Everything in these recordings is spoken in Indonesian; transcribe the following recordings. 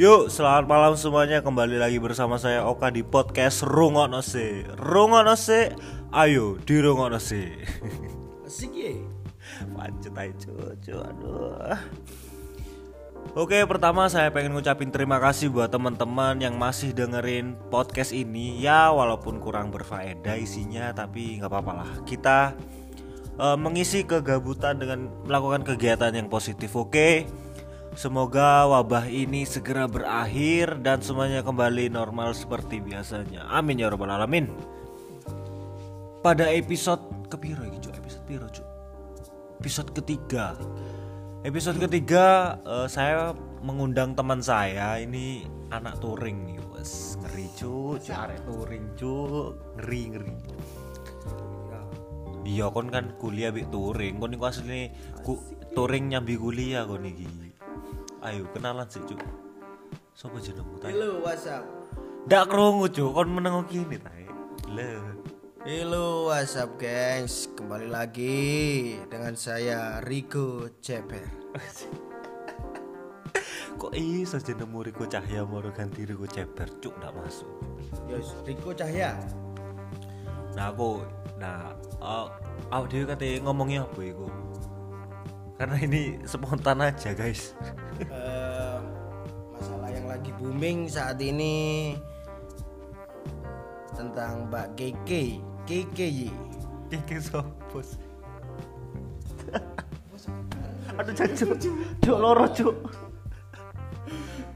Yuk, selamat malam semuanya. Kembali lagi bersama saya Oka di podcast Rungono Se. Rungono Se. Ayo, di Rungono Se. Asik ya. Pancet aja, cucu. Aduh. Oke, pertama saya pengen ngucapin terima kasih buat teman-teman yang masih dengerin podcast ini. Ya, walaupun kurang berfaedah isinya, tapi nggak apa-apa lah. Kita eh, mengisi kegabutan dengan melakukan kegiatan yang positif. Oke. Semoga wabah ini segera berakhir dan semuanya kembali normal seperti biasanya. Amin ya robbal alamin. Pada episode kepiro iki, Cuk? Episode piro, Cuk? Episode ketiga. Episode ketiga eh, saya mengundang teman saya ini anak touring nih, wes ngeri cuk, cuk arek touring cuk, ngeri ngeri. Iya kon kan kuliah bik touring, kon niku asline ku, touring nyambi kuliah kon iki. Ayo kenalan sih cuk. Sopo jenengmu ta? Halo, WhatsApp. Ndak krungu cuk, kon meneng kene tae. Le. Halo, WhatsApp, gengs. Kembali lagi dengan saya Rico Ceper. Kok iso jenengmu Riko Cahya moro ganti Riko Ceper cuk ndak masuk. Yos, Rico Cahya. Nah aku nah uh, awak dhewe kate ngomongnya apa iku? Karena ini spontan aja guys. Masalah yang lagi booming saat ini tentang Mbak. Keke Yi. Kiki sopo? Aduh jancuk, cuk loro cuk.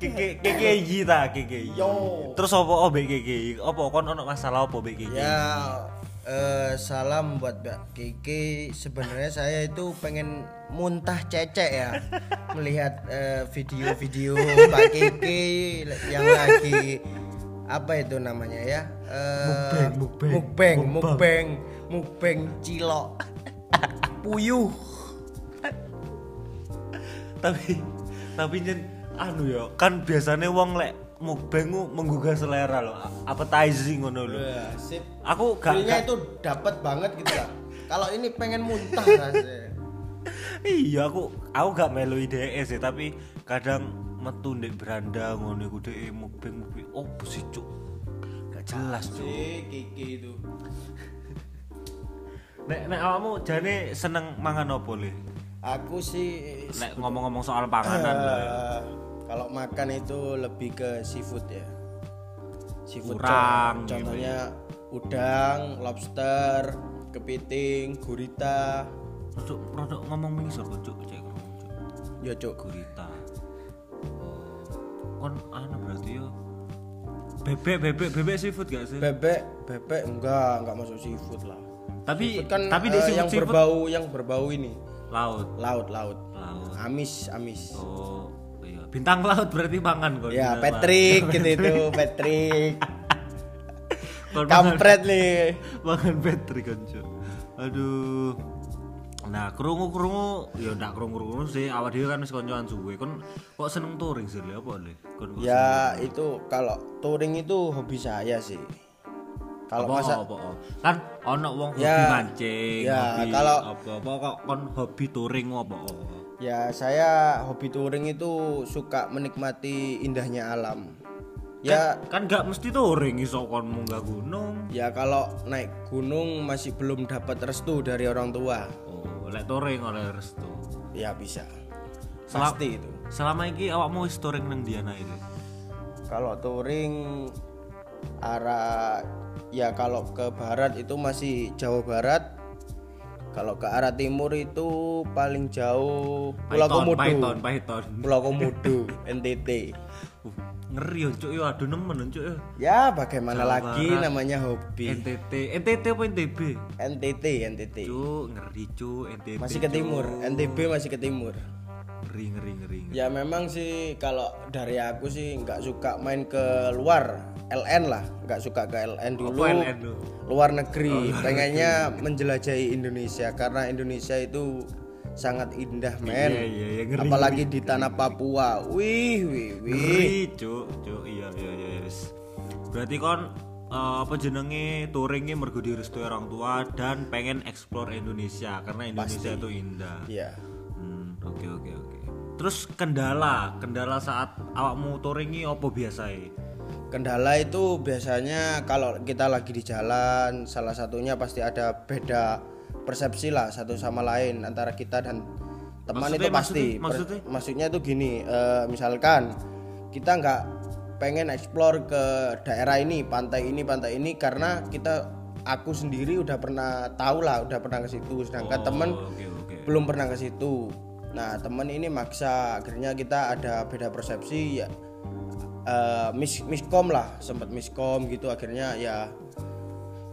Yi ta. Yo. Terus apa oh kiki? Apa kon ono masalah apa kiki? Ya, eh, salam buat Mbak Keke. Sebenarnya saya itu pengen muntah cecek ya melihat eh, video-video Mbak Keke yang lagi apa itu namanya ya? Eh, Mukbang, mukbang. mukbang, Mukbang. mukbang, mukbang cilok, puyuh. tapi tapi jen anu ya kan biasanya wong lek mukbang menggugah selera loh appetizing ngono lho Wah, sip. aku gak, gak- itu dapat banget gitu lah. Kalau ini pengen muntah rasanya. iya aku aku gak melu ide sih tapi kadang metu ndek beranda ngono iku dhek mukbang mukbang oh sih cuk gak jelas cuk Si Keke itu. nek nek awakmu jane seneng mangan opo le Aku sih nek ngomong-ngomong soal panganan lah ya. Eh, kalau makan itu lebih ke seafood ya. Seafood Urang co- gitu contohnya udang, lobster, kepiting, gurita. produk produk ngomong mengisor kok cuk cek Ya cuk. gurita oh kon anu berarti yo bebek bebek bebek seafood gak sih Bebek, bebek enggak, enggak masuk seafood lah. tapi Seafood kan tapi seafood yang seafood berbau yang berbau ini. laut Laut, laut. laut Amis, amis. oh bintang laut berarti mangan kon Ya, Patrick gitu itu, Patrick. Kampret nih. mangan Patrick kon aduh Nah, krungu-krungu ya ndak krungu-krungu sih. Awak dhewe kan wis koncoan suwe. Kon kok seneng touring sih, apa le? Kon kok Ya itu kalau touring itu hobi saya sih. Kalau apa, masa apa, apa? kan ono wong hobi Ya, mancing, ya, hobi kalau- apa apa kok kon hobi touring apa? Ya saya hobi touring itu suka menikmati indahnya alam. Ya Kan gak mesti touring iso kon munggah gunung. ya kalau naik gunung masih belum dapat restu dari orang tua. Oh, lek touring oleh restu. Ya bisa. Selam- Pasti itu. Selama iki awakmu wis touring nang Diana itu. Kalau touring arah ya kalau ke barat itu masih Jawa Barat. Kalau ke arah timur itu paling jauh Pulau Komodo. Python, Python. Pulau Komodo, NTT. Uh, ngeri cuk yo aduh nemen cuk yo. Ya bagaimana Jawa lagi Barat. namanya hobi. NTT, NTT apa NTB? NTT, NTT. Cuk, ngeri cuk NTB. Masih ke timur, NTB masih ke timur. Ngeri ngeri ngeri. ngeri. Ya memang sih kalau dari aku sih nggak suka main ke luar LN lah, nggak suka ke LN dulu. Apa LN lu? Luar negeri, pengennya menjelajahi Indonesia karena Indonesia itu sangat indah men. Iya, iya, iya, ngeri, Apalagi di tanah Papua. Wih, wih, wih. Ngeri, cuk, cuk, iya, iya, iya, yes. Berarti kon eh, apa jenenge touringnya mergo direstui orang tua dan pengen explore Indonesia karena Indonesia itu indah. Iya. Hmm, oke oke oke. terus kendala kendala saat awakmu touringi apa biasa Kendala itu biasanya kalau kita lagi di jalan, salah satunya pasti ada beda persepsi lah satu sama lain antara kita dan teman Maksudnya- itu pasti. maksudnya- maksudnya? Maksudnya itu gini, eh, misalkan kita nggak pengen explore ke daerah ini, pantai ini, pantai ini karena kita aku sendiri udah pernah tahu lah, udah pernah ke situ, sedangkan temen Oh, oke oke belum pernah ke situ. Nah, teman ini maksa, akhirnya kita ada beda persepsi ya eh, mis miskom lah, sempat miskom gitu akhirnya ya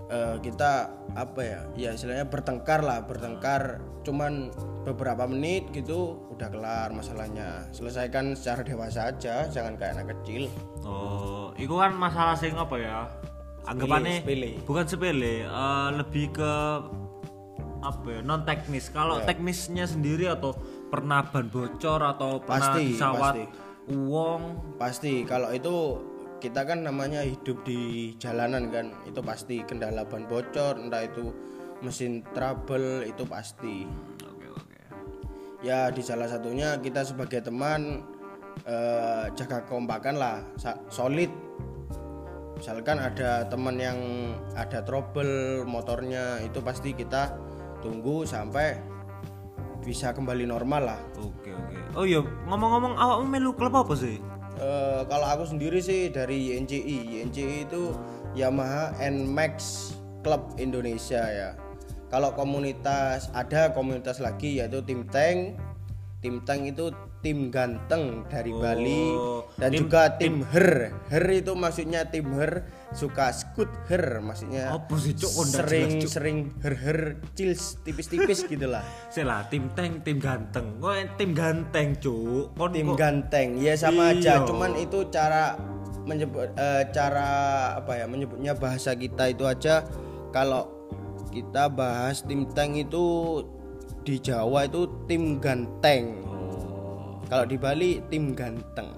eh, kita apa ya? Ya istilahnya bertengkar lah, bertengkar cuman beberapa menit gitu udah kelar masalahnya. Selesaikan secara dewasa aja, jangan kayak anak kecil. oh itu kan masalah sing apa ya anggapannya sepele. bukan sepele eh, lebih ke apa ya non teknis kalau Iya. teknisnya sendiri atau pernah ban bocor atau pernah Pasti, disawat pasti. Uang Pasti. Kalau itu kita kan namanya hidup di jalanan kan, itu pasti kendala ban bocor, entah itu mesin trouble itu pasti. oke oke. Ya di salah satunya kita sebagai teman eh, jaga kekompakan lah solid. Misalkan ada teman yang ada trouble motornya itu pasti kita tunggu sampai bisa kembali normal lah. Oke oke. Oh iya ngomong-ngomong awakmu melu klub apa sih? Eh, kalau aku sendiri sih dari YNCI YNCI itu Yamaha NMAX Club Indonesia ya. Kalau komunitas ada komunitas lagi yaitu tim tank. Tim tank itu tim ganteng dari Bali dan tim- juga tim her. Her itu maksudnya tim her suka skut her maksudnya Apa sih, Cuk? Ndak sering jelas, sering her her chills tipis-tipis gitu lah Saya lah tim tank tim ganteng. Kok tim ganteng cuk? Kon tim kok- ganteng ya sama aja. Iya. cuman itu cara menyebut eh, cara apa ya menyebutnya bahasa kita itu aja. Kalau kita bahas tim tank itu di Jawa itu tim ganteng. Oh kalau di Bali tim ganteng.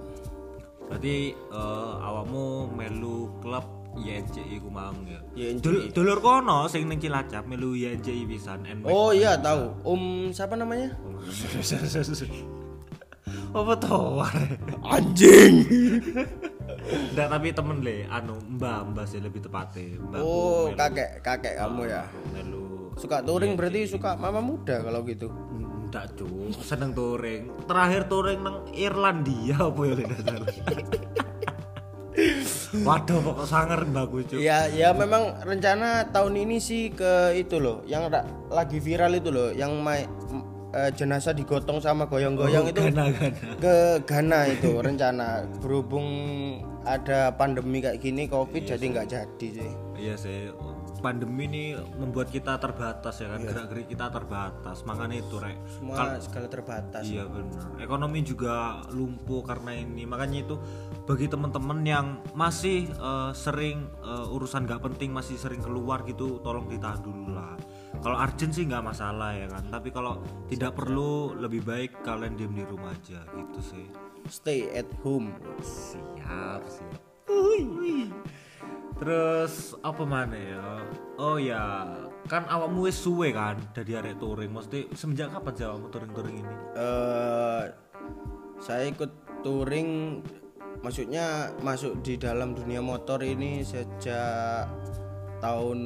Berarti eh, awakmu melu klub YNCI ku mang ya YNCI. Dul- dulur kono sing ning Cilacap melu YNCI pisan oh iya tahu. Om siapa namanya? Apa tuh anjing! Nggak, tapi temen le anu mbak mbak sih lebih tepatnya. Mbak oh kakek kakek kamu ya? melu suka touring berarti suka mama muda kalau gitu? Nggak cu, seneng touring. Terakhir touring nang Irlandia apa ya tidak salah Waduh pokok sangar bagus cu Ya, ya memang rencana tahun ini sih ke itu loh, yang lagi viral itu loh, yang mai, m- eh, jenazah digotong sama goyang-goyang itu Gana-gana ke Ghana itu rencana. Berhubung ada pandemi kayak gini, covid jadi nggak jadi sih. Iya sih, pandemi ini membuat kita terbatas ya kan, gerak-gerik kita terbatas. Makanya itu rek. Semua segala terbatas. Iya benar. Ekonomi juga lumpuh karena ini. Makanya itu bagi teman-teman yang masih eh, sering eh, urusan nggak penting masih sering keluar gitu, tolong ditahan dulu lah. Kalau urgent sih nggak masalah ya kan. Tapi kalau tidak perlu lebih baik kalian diem di rumah aja gitu sih. Stay at home. Siap sih. Terus apa mana ya? Oh ya, kan awakmu wis suwe kan dari arek touring. Mesti semenjak kapan sih awakmu touring-touring ini? eh saya ikut touring, maksudnya masuk di dalam dunia motor ini sejak tahun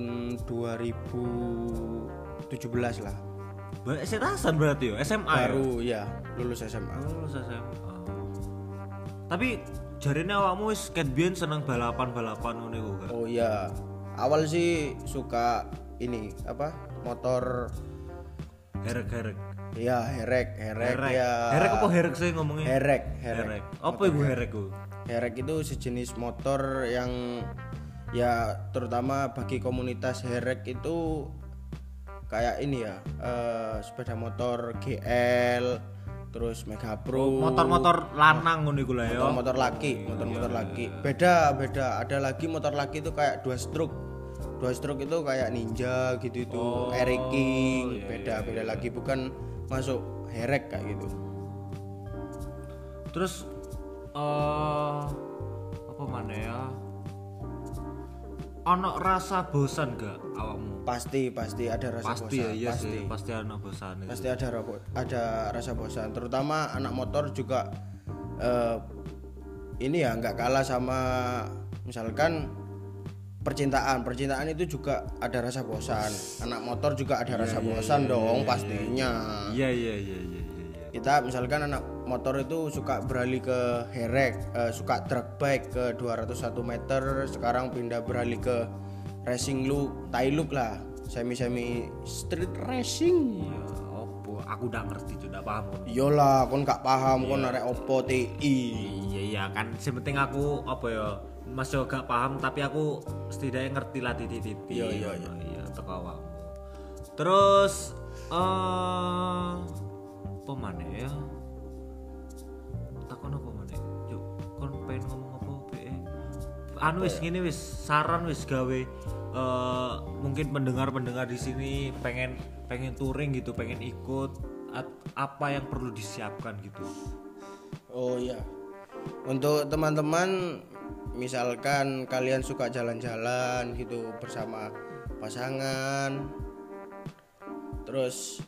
2017 lah. Ba- Setasan berarti ya, SMA ya? Baru ya lulus SMA. Oh, lulus SMA. Tapi jarine awakmu wis ket biyen seneng balapan-balapan ngono iku kan. Oh iya, awal sih suka ini apa motor Herek-herek. ya herek herek, Herek. ya Herek apa herek sih ngomongnya? herek Herek. herek Apa iku herek ku? herek itu sejenis motor yang ya terutama bagi komunitas herek itu kayak ini ya eh, sepeda motor GL terus Mega Pro. Motor-motor lanang ngono iku lah ya. motor-motor laki motor-motor laki. beda beda. Ada lagi motor laki itu kayak dua stroke. Dua stroke itu kayak ninja gitu itu Eric King beda beda lagi. Bukan masuk herek kayak gitu. Terus eh apa mana ya? Ono rasa bosan gak awakmu? Pasti pasti ada rasa pasti bosan ya iya pasti. sih pasti ono bosan itu. pasti ada ada rasa bosan. Terutama anak motor juga eh, ini ya nggak kalah sama misalkan percintaan. Percintaan itu juga ada rasa bosan. Anak motor juga ada rasa bosan dong pastinya. Iya iya iya iya iya iya. kita misalkan anak motor itu suka beralih ke herek eh, suka drag bike ke 201 meter. Sekarang pindah beralih ke racing look tai look lah semi semi street racing. Iya opo? Aku udah ngerti juga paham kon. Iyalah, kon gak paham kon arek opo TI. iya iya kan yang penting aku apa ya masih gak paham tapi aku setidaknya ngerti lah titik-titik Iya, iya, iya. iya teko awakmu. Terus eh apa mana ya anu wis gini wis saran wis gawe eh mungkin pendengar-pendengar di sini pengen pengen touring gitu pengen ikut at- apa yang perlu disiapkan gitu Oh iya. Untuk teman-teman misalkan kalian suka jalan-jalan gitu bersama pasangan. Terus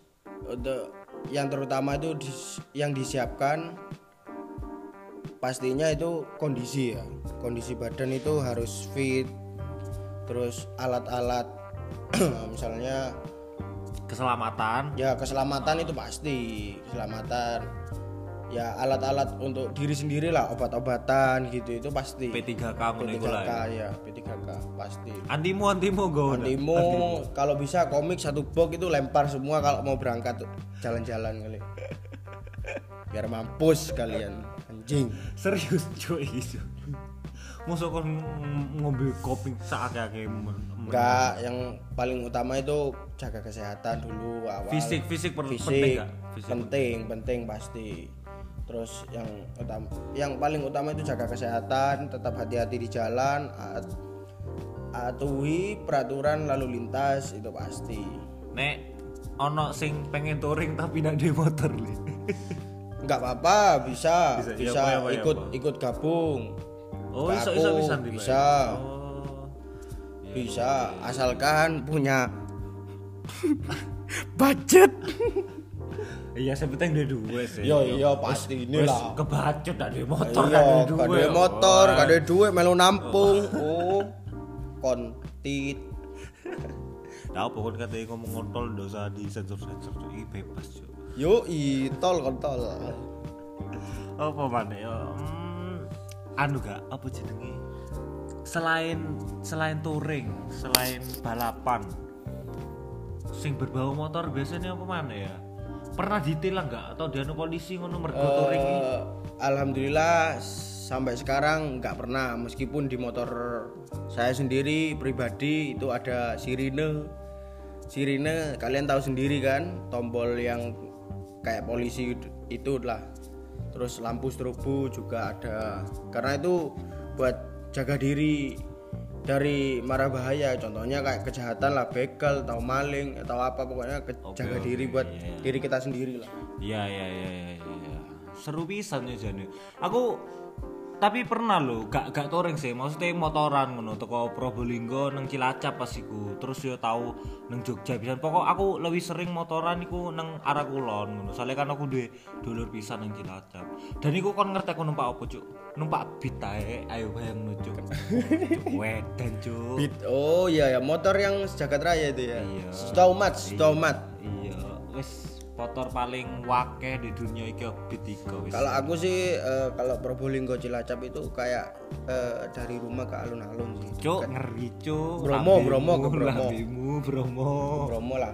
untuk yang terutama itu dis- yang disiapkan pastinya itu kondisi ya. Kondisi badan itu harus fit. Terus alat-alat misalnya keselamatan. Ya keselamatan itu pasti keselamatan. Ya alat-alat untuk diri sendiri lah obat-obatan gitu itu pasti. P3K ngono iku lah P3K ya P3K pasti. Antimu antimu go. Antimo kalau bisa komik satu box itu lempar semua kalau mau berangkat jalan-jalan kali. Biar mampus kalian anjing serius cuy gitu Masa kon ngambil kopi saat kayak enggak yang paling utama itu jaga kesehatan dulu awal fisik fisik perlu fisik penting gak? Fisik. penting penting pasti terus yang utama yang paling utama itu jaga kesehatan tetap hati-hati di jalan at- atuhi peraturan lalu lintas itu pasti Nek ono sing pengen touring tapi ndak di motor li. nggak apa-apa bisa Bisa, bisa, iya, apa, iya, ikut apa. ikut gabung. Oh, iso iso bisa di bisa. Oh. bisa asalkan punya budget. Iya, sebetulnya udah dua sih. yo iya pasti Wes inilah kebacut di motor iya kan dua. ada motor gak ada duit melu nampung. Oh. Kontit apa kon katanya ngomong ngontol ndak usah di sensor-sensor cuy, Ih, bebas cuy. Yo i tol. Kontol apa mana ya hmm, anu gak? Apa jenenge? Selain selain touring selain balapan sing berbau motor biasanya apa mana ya? Pernah ditilang nggak atau dianu polisi ngono mergo touring iki? Eh, alhamdulillah sampai sekarang nggak pernah. Meskipun di motor saya sendiri pribadi itu ada sirine. Sirine kalian tahu sendiri kan tombol yang kayak polisi itu lah terus lampu strobo juga ada karena itu buat jaga diri dari marah bahaya contohnya kayak kejahatan lah begal atau maling atau apa pokoknya ke- jaga oke, diri buat iya, iya. diri kita sendiri lah Iya iya iya iya iya. Seru pisan ya jane. Aku tapi pernah lo gak gak touring sih. Maksudnya motoran ngono teko Probolinggo nang Cilacap pas iku. Terus yo tahu nang Jogja pisan. Pokok aku lebih sering motoran iku nang arah kulon ngono. Soalnya kan aku duwe dulur pisan nang Cilacap. Dan iku kon ngerti aku numpak apa cuk? Numpak beat ae. Ayo bayang cuk. Cuk, wedan cuk. Beat. Oh iya ya, motor yang sejagat raya itu ya. Iya. Stomat, stomat. iya. Wis motor paling wakeh di dunia iki wis Kalau aku sih eh, kalau Probolinggo Cilacap itu kayak eh, dari rumah ke alun-alun sih. Cuk, ngeri cuk. Bromo, Bromo, ke Bromo. lambemu, Bromo. Bromo lah.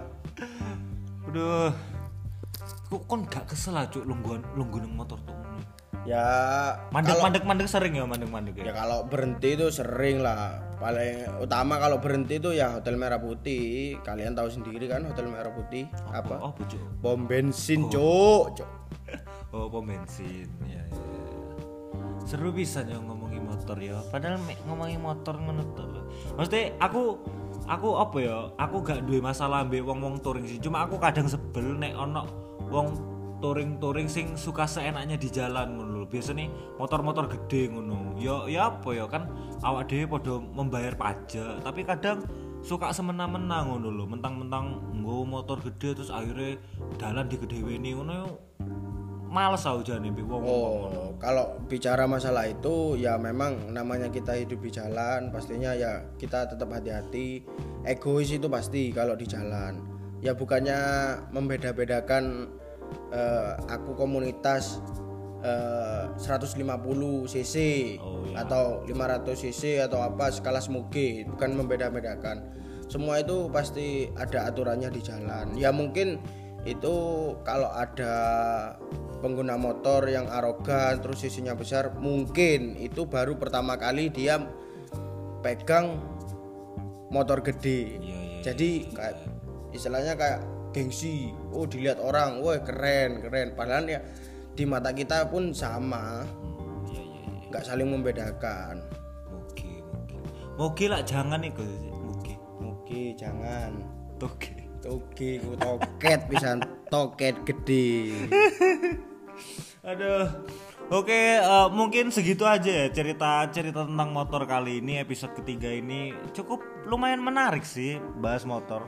Aduh. Kok kon gak kesel lah cuk lungguan lungguh motor tuh. Ya Mandek kalau mandek mandek sering ya mandek mandek ya ya. kalau berhenti itu sering lah. Paling utama kalau berhenti itu ya Hotel Merah Putih. Kalian tahu sendiri kan Hotel Merah Putih apa? Oh, cuk. Pom bensin, Cuk. Cuk. Oh, pom bensin. Ya, ya. Seru bisa ya ngomongin motor ya. Padahal ngomongin motor tuh. Maksudnya aku aku apa ya? Aku gak duwe masalah ambek wong-wong touring sih. Cuma aku kadang sebel nek ono wong touring-touring sing suka seenaknya di jalan biasa nih motor-motor gede ngono ya ya apa ya kan awak dhewe padha membayar pajak tapi kadang suka semena-mena ngono loh mentang-mentang nggo motor gede terus akhirnya dalan di gede ini ngono males jane mbek wong Oh, kalau bicara masalah itu ya memang namanya kita hidup di jalan, pastinya ya kita tetap hati-hati. Egois itu pasti kalau di jalan. Ya bukannya membeda-bedakan eh, aku komunitas eh, 150 cc Oh, iya. atau 500 cc atau apa skala smoge, bukan membeda-bedakan. Semua itu pasti ada aturannya di jalan. Ya mungkin itu kalau ada pengguna motor yang arogan terus sisinya besar mungkin itu baru pertama kali dia pegang motor gede Iya, iya, jadi kayak istilahnya kayak gengsi oh dilihat orang wah keren keren padahal ya di mata kita pun sama Hmm, iya iya iya nggak saling membedakan Mugi, mugi. Mugi lah jangan iku mugi. oke jangan Toge. Oke, ku toket pisan toket gede. Aduh. Oke, eh, mungkin segitu aja ya cerita-cerita tentang motor kali ini episode ketiga ini cukup lumayan menarik sih bahas motor.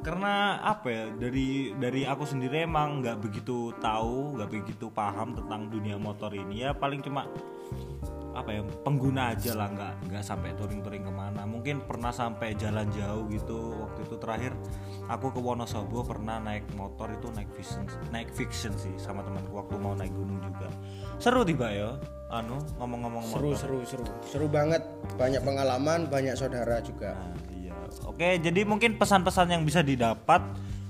Karena apa ya dari dari aku sendiri emang nggak begitu tahu, nggak begitu paham tentang dunia motor ini ya paling cuma apa ya pengguna aja lah nggak nggak sampai touring-touring ke mana mungkin pernah sampai jalan jauh gitu waktu itu terakhir aku ke Wonosobo pernah naik motor itu naik fiction naik fiction sih sama temanku waktu mau naik gunung juga seru tiba ya anu ngomong-ngomong Seru motor seru seru. Seru banget. Banyak pengalaman, banyak saudara juga. Nah, oke jadi mungkin pesan-pesan yang bisa didapat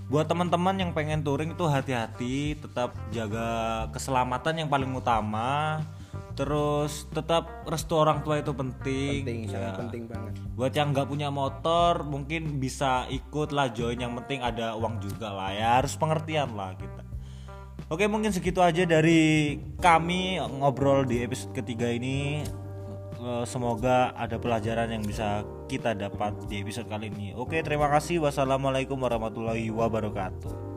buat teman-teman yang pengen touring itu hati-hati tetap jaga keselamatan yang paling utama terus tetap restu orang tua itu penting, Penting, Ya. sangat penting banget. buat yang nggak punya motor mungkin bisa ikut lah join yang penting ada uang juga lah ya harus pengertian lah kita oke mungkin segitu aja dari kami ngobrol di episode ketiga ini Eh, semoga ada pelajaran yang bisa kita dapat di episode kali ini. Oke terima kasih. Wassalamualaikum warahmatullahi wabarakatuh